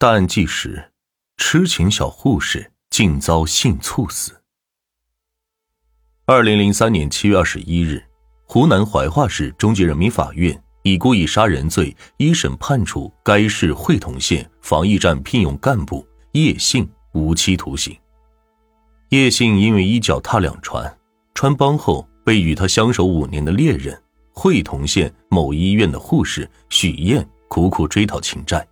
大案纪实：痴情小护士竟遭性猝死。二零零三年七月二十一日，湖南怀化市中级人民法院以故意杀人罪一审判处该市会同县防疫站聘用干部叶姓无期徒刑。叶姓因为一脚踏两船，穿帮后被与他相守五年的恋人。会同县某医院的护士许燕苦苦追讨情债，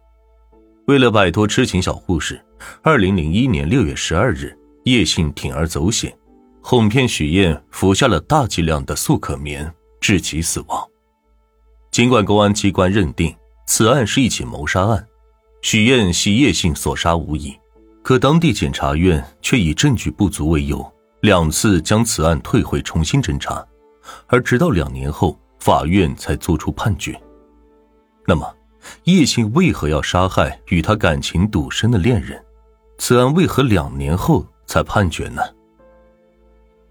为了摆脱痴情小护士，二零零一年六月十二日，叶姓铤而走险，哄骗许燕服下了大剂量的速可眠，致其死亡。尽管公安机关认定此案是一起谋杀案，许燕系叶姓所杀无疑，可当地检察院却以证据不足为由，两次将此案退回重新侦查，而直到两年后。法院才作出判决。那么，叶姓为何要杀害与他感情笃深的恋人？此案为何两年后才判决呢？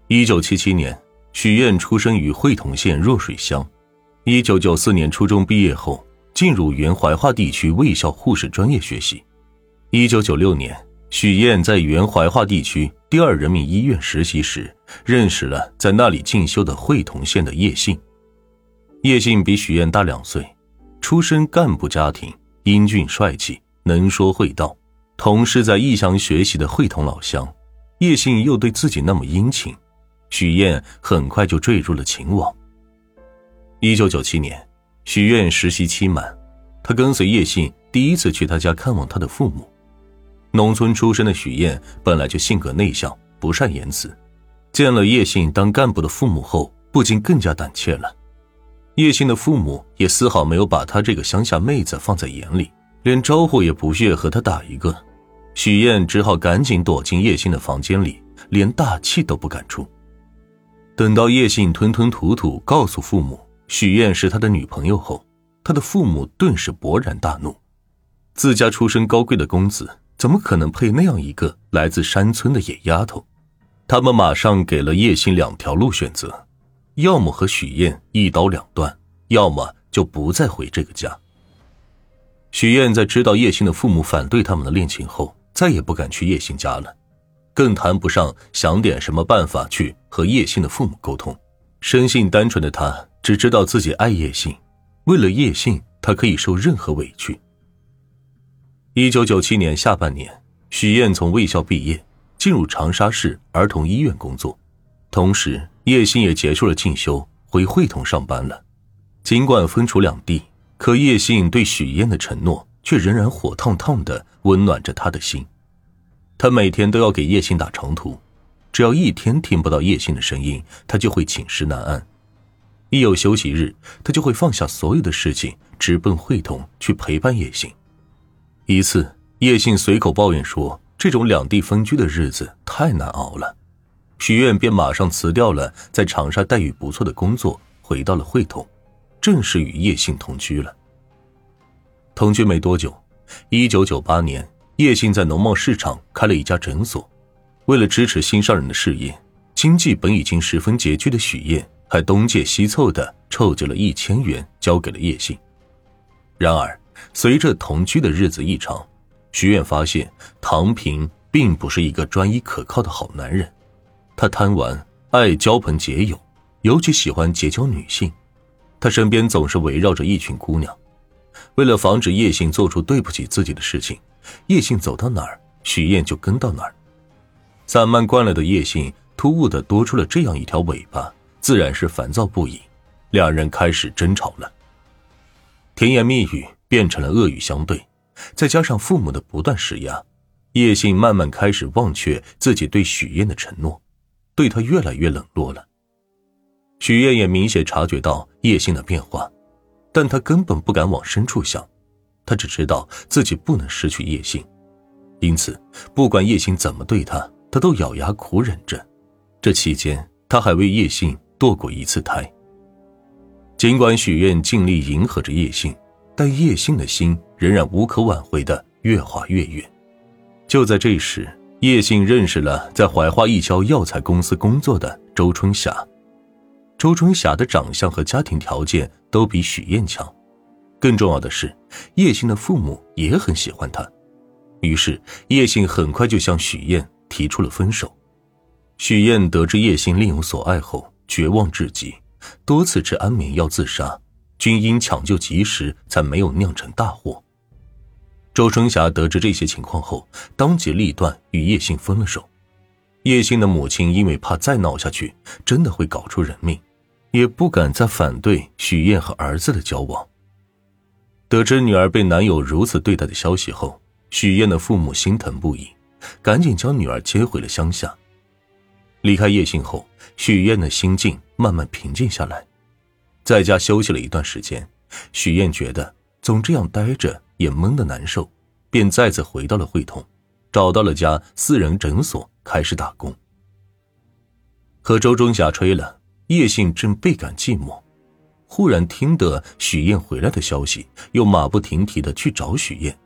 一九七七年，许燕出生于会同县若水乡。一九九四年初中毕业后，进入原怀化地区卫校护士专业学习。一九九六年，许燕在原怀化地区第二人民医院实习时，认识了在那里进修的会同县的叶姓。叶姓比许燕大两岁，出身干部家庭，英俊帅气，能说会道。同是在异乡学习的会同老乡，叶姓又对自己那么殷勤，许燕很快就坠入了情网。一九九七年，许燕实习期满，他跟随叶姓第一次去他家看望他的父母。农村出身的许燕本来就性格内向，不善言辞，见了叶姓当干部的父母后，不禁更加胆怯了。叶姓的父母也丝毫没有把她这个乡下妹子放在眼里，连招呼也不屑和她打一个。许燕只好赶紧躲进叶姓的房间里，连大气都不敢出。等到叶信吞吞吐吐告诉父母许燕是他的女朋友后，他的父母顿时勃然大怒：自家出身高贵的公子，怎么可能配那样一个来自山村的野丫头？他们马上给了叶姓两条路选择。要么和许燕一刀两断，要么就不再回这个家。许燕在知道叶姓的父母反对他们的恋情后，再也不敢去叶姓家了，更谈不上想点什么办法去和叶姓的父母沟通。生性单纯的他只知道自己爱叶姓，为了叶姓，他可以受任何委屈。一九九七年下半年，许燕从卫校毕业，进入长沙市儿童医院工作，同时。叶信也结束了进修，回会同上班了。尽管分处两地，可叶信对许燕的承诺却仍然火烫烫的温暖着他的心。他每天都要给叶信打长途，只要一天听不到叶信的声音，他就会寝食难安。一有休息日，他就会放下所有的事情，直奔会同去陪伴叶信。一次，叶信随口抱怨说：“这种两地分居的日子太难熬了。”许愿便马上辞掉了在长沙待遇不错的工作，回到了会同，正式与叶姓同居了。同居没多久，一九九八年，叶姓在农贸市场开了一家诊所。为了支持新上任的事业，经济本已经十分拮据的许燕还东借西凑的凑集了一千元交给了叶姓。然而，随着同居的日子一长，许愿发现唐平并不是一个专一可靠的好男人。他贪玩，爱交朋结友，尤其喜欢结交女性。他身边总是围绕着一群姑娘。为了防止叶信做出对不起自己的事情，叶信走到哪儿，许燕就跟到哪儿。散漫惯了的叶信突兀的多出了这样一条尾巴，自然是烦躁不已。两人开始争吵了，甜言蜜语变成了恶语相对，再加上父母的不断施压，叶信慢慢开始忘却自己对许燕的承诺。对他越来越冷落了。许燕也明显察觉到叶信的变化，但他根本不敢往深处想，他只知道自己不能失去叶信，因此不管叶信怎么对他，他都咬牙苦忍着。这期间，他还为叶信堕过一次胎。尽管许愿尽力迎合着叶信，但叶信的心仍然无可挽回的越滑越远。就在这时。叶信认识了在怀化一家药材公司工作的周春霞。周春霞的长相和家庭条件都比许燕强，更重要的是，叶信的父母也很喜欢她。于是叶信很快就向许燕提出了分手。许燕得知叶信另有所爱后，绝望至极，多次吃安眠药自杀，均因抢救及时，才没有酿成大祸。周春霞得知这些情况后，当机立断与叶信分了手。叶信的母亲因为怕再闹下去真的会搞出人命，也不敢再反对许燕和儿子的交往。得知女儿被男友如此对待的消息后，许燕的父母心疼不已，赶紧将女儿接回了乡下。离开叶信后，许燕的心境慢慢平静下来，在家休息了一段时间，许燕觉得总这样待着也闷得难受，便再次回到了会同，找到了家私人诊所。开始打工，和周忠霞吹了。叶信正倍感寂寞，忽然听得许燕回来的消息，又马不停蹄的去找许燕，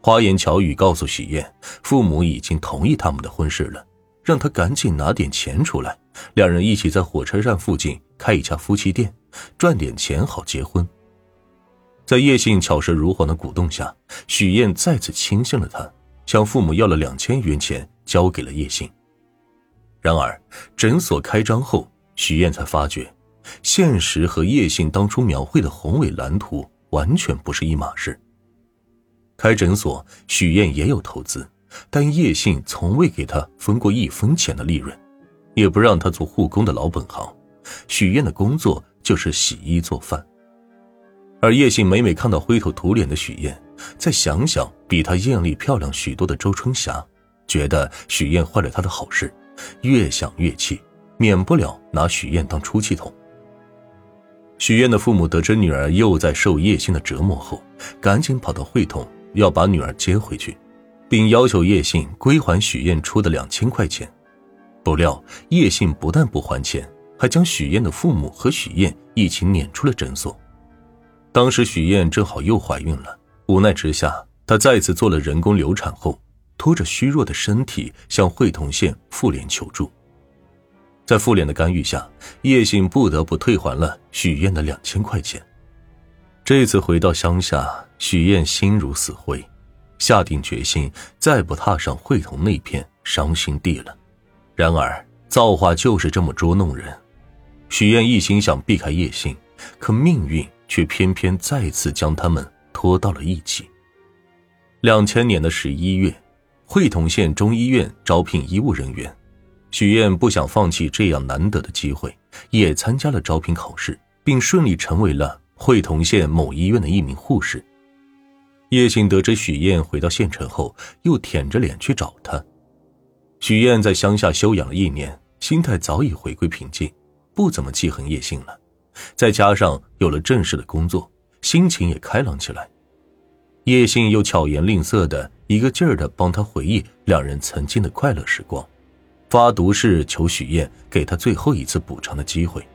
花言巧语告诉许燕，父母已经同意他们的婚事了，让他赶紧拿点钱出来，两人一起在火车站附近开一家夫妻店，赚点钱好结婚。在叶信巧舌如簧的鼓动下，许燕再次轻信了他，向父母要了两千元钱。交给了叶信。然而，诊所开张后，许燕才发觉，现实和叶信当初描绘的宏伟蓝图完全不是一码事。开诊所，许燕也有投资，但叶信从未给他分过一分钱的利润，也不让他做护工的老本行。许燕的工作就是洗衣做饭。而叶信每每看到灰头土脸的许燕，再想想比她艳丽漂亮许多的周春霞。觉得许燕坏了他的好事，越想越气，免不了拿许燕当出气筒。许燕的父母得知女儿又在受叶信的折磨后，赶紧跑到会同要把女儿接回去，并要求叶信归还许燕出的两千块钱。不料叶信不但不还钱，还将许燕的父母和许燕一起撵出了诊所。当时许燕正好又怀孕了，无奈之下，她再次做了人工流产后。拖着虚弱的身体向会同县妇联求助，在妇联的干预下，叶信不得不退还了许燕的两千块钱。这次回到乡下，许燕心如死灰，下定决心再不踏上会同那片伤心地了。然而造化就是这么捉弄人，许燕一心想避开叶信，可命运却偏偏再次将他们拖到了一起。两千年的十一月。会同县中医院招聘医务人员，许燕不想放弃这样难得的机会，也参加了招聘考试，并顺利成为了会同县某医院的一名护士。叶信得知许燕回到县城后，又舔着脸去找她。许燕在乡下休养了一年，心态早已回归平静，不怎么记恨叶信了。再加上有了正式的工作，心情也开朗起来。叶信又巧言令色的一个劲儿的帮他回忆两人曾经的快乐时光，发毒誓求许燕给他最后一次补偿的机会。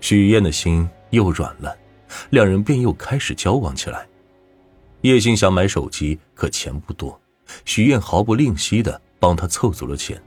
许燕的心又软了，两人便又开始交往起来。叶星想买手机，可钱不多，许燕毫不吝惜的帮他凑足了钱。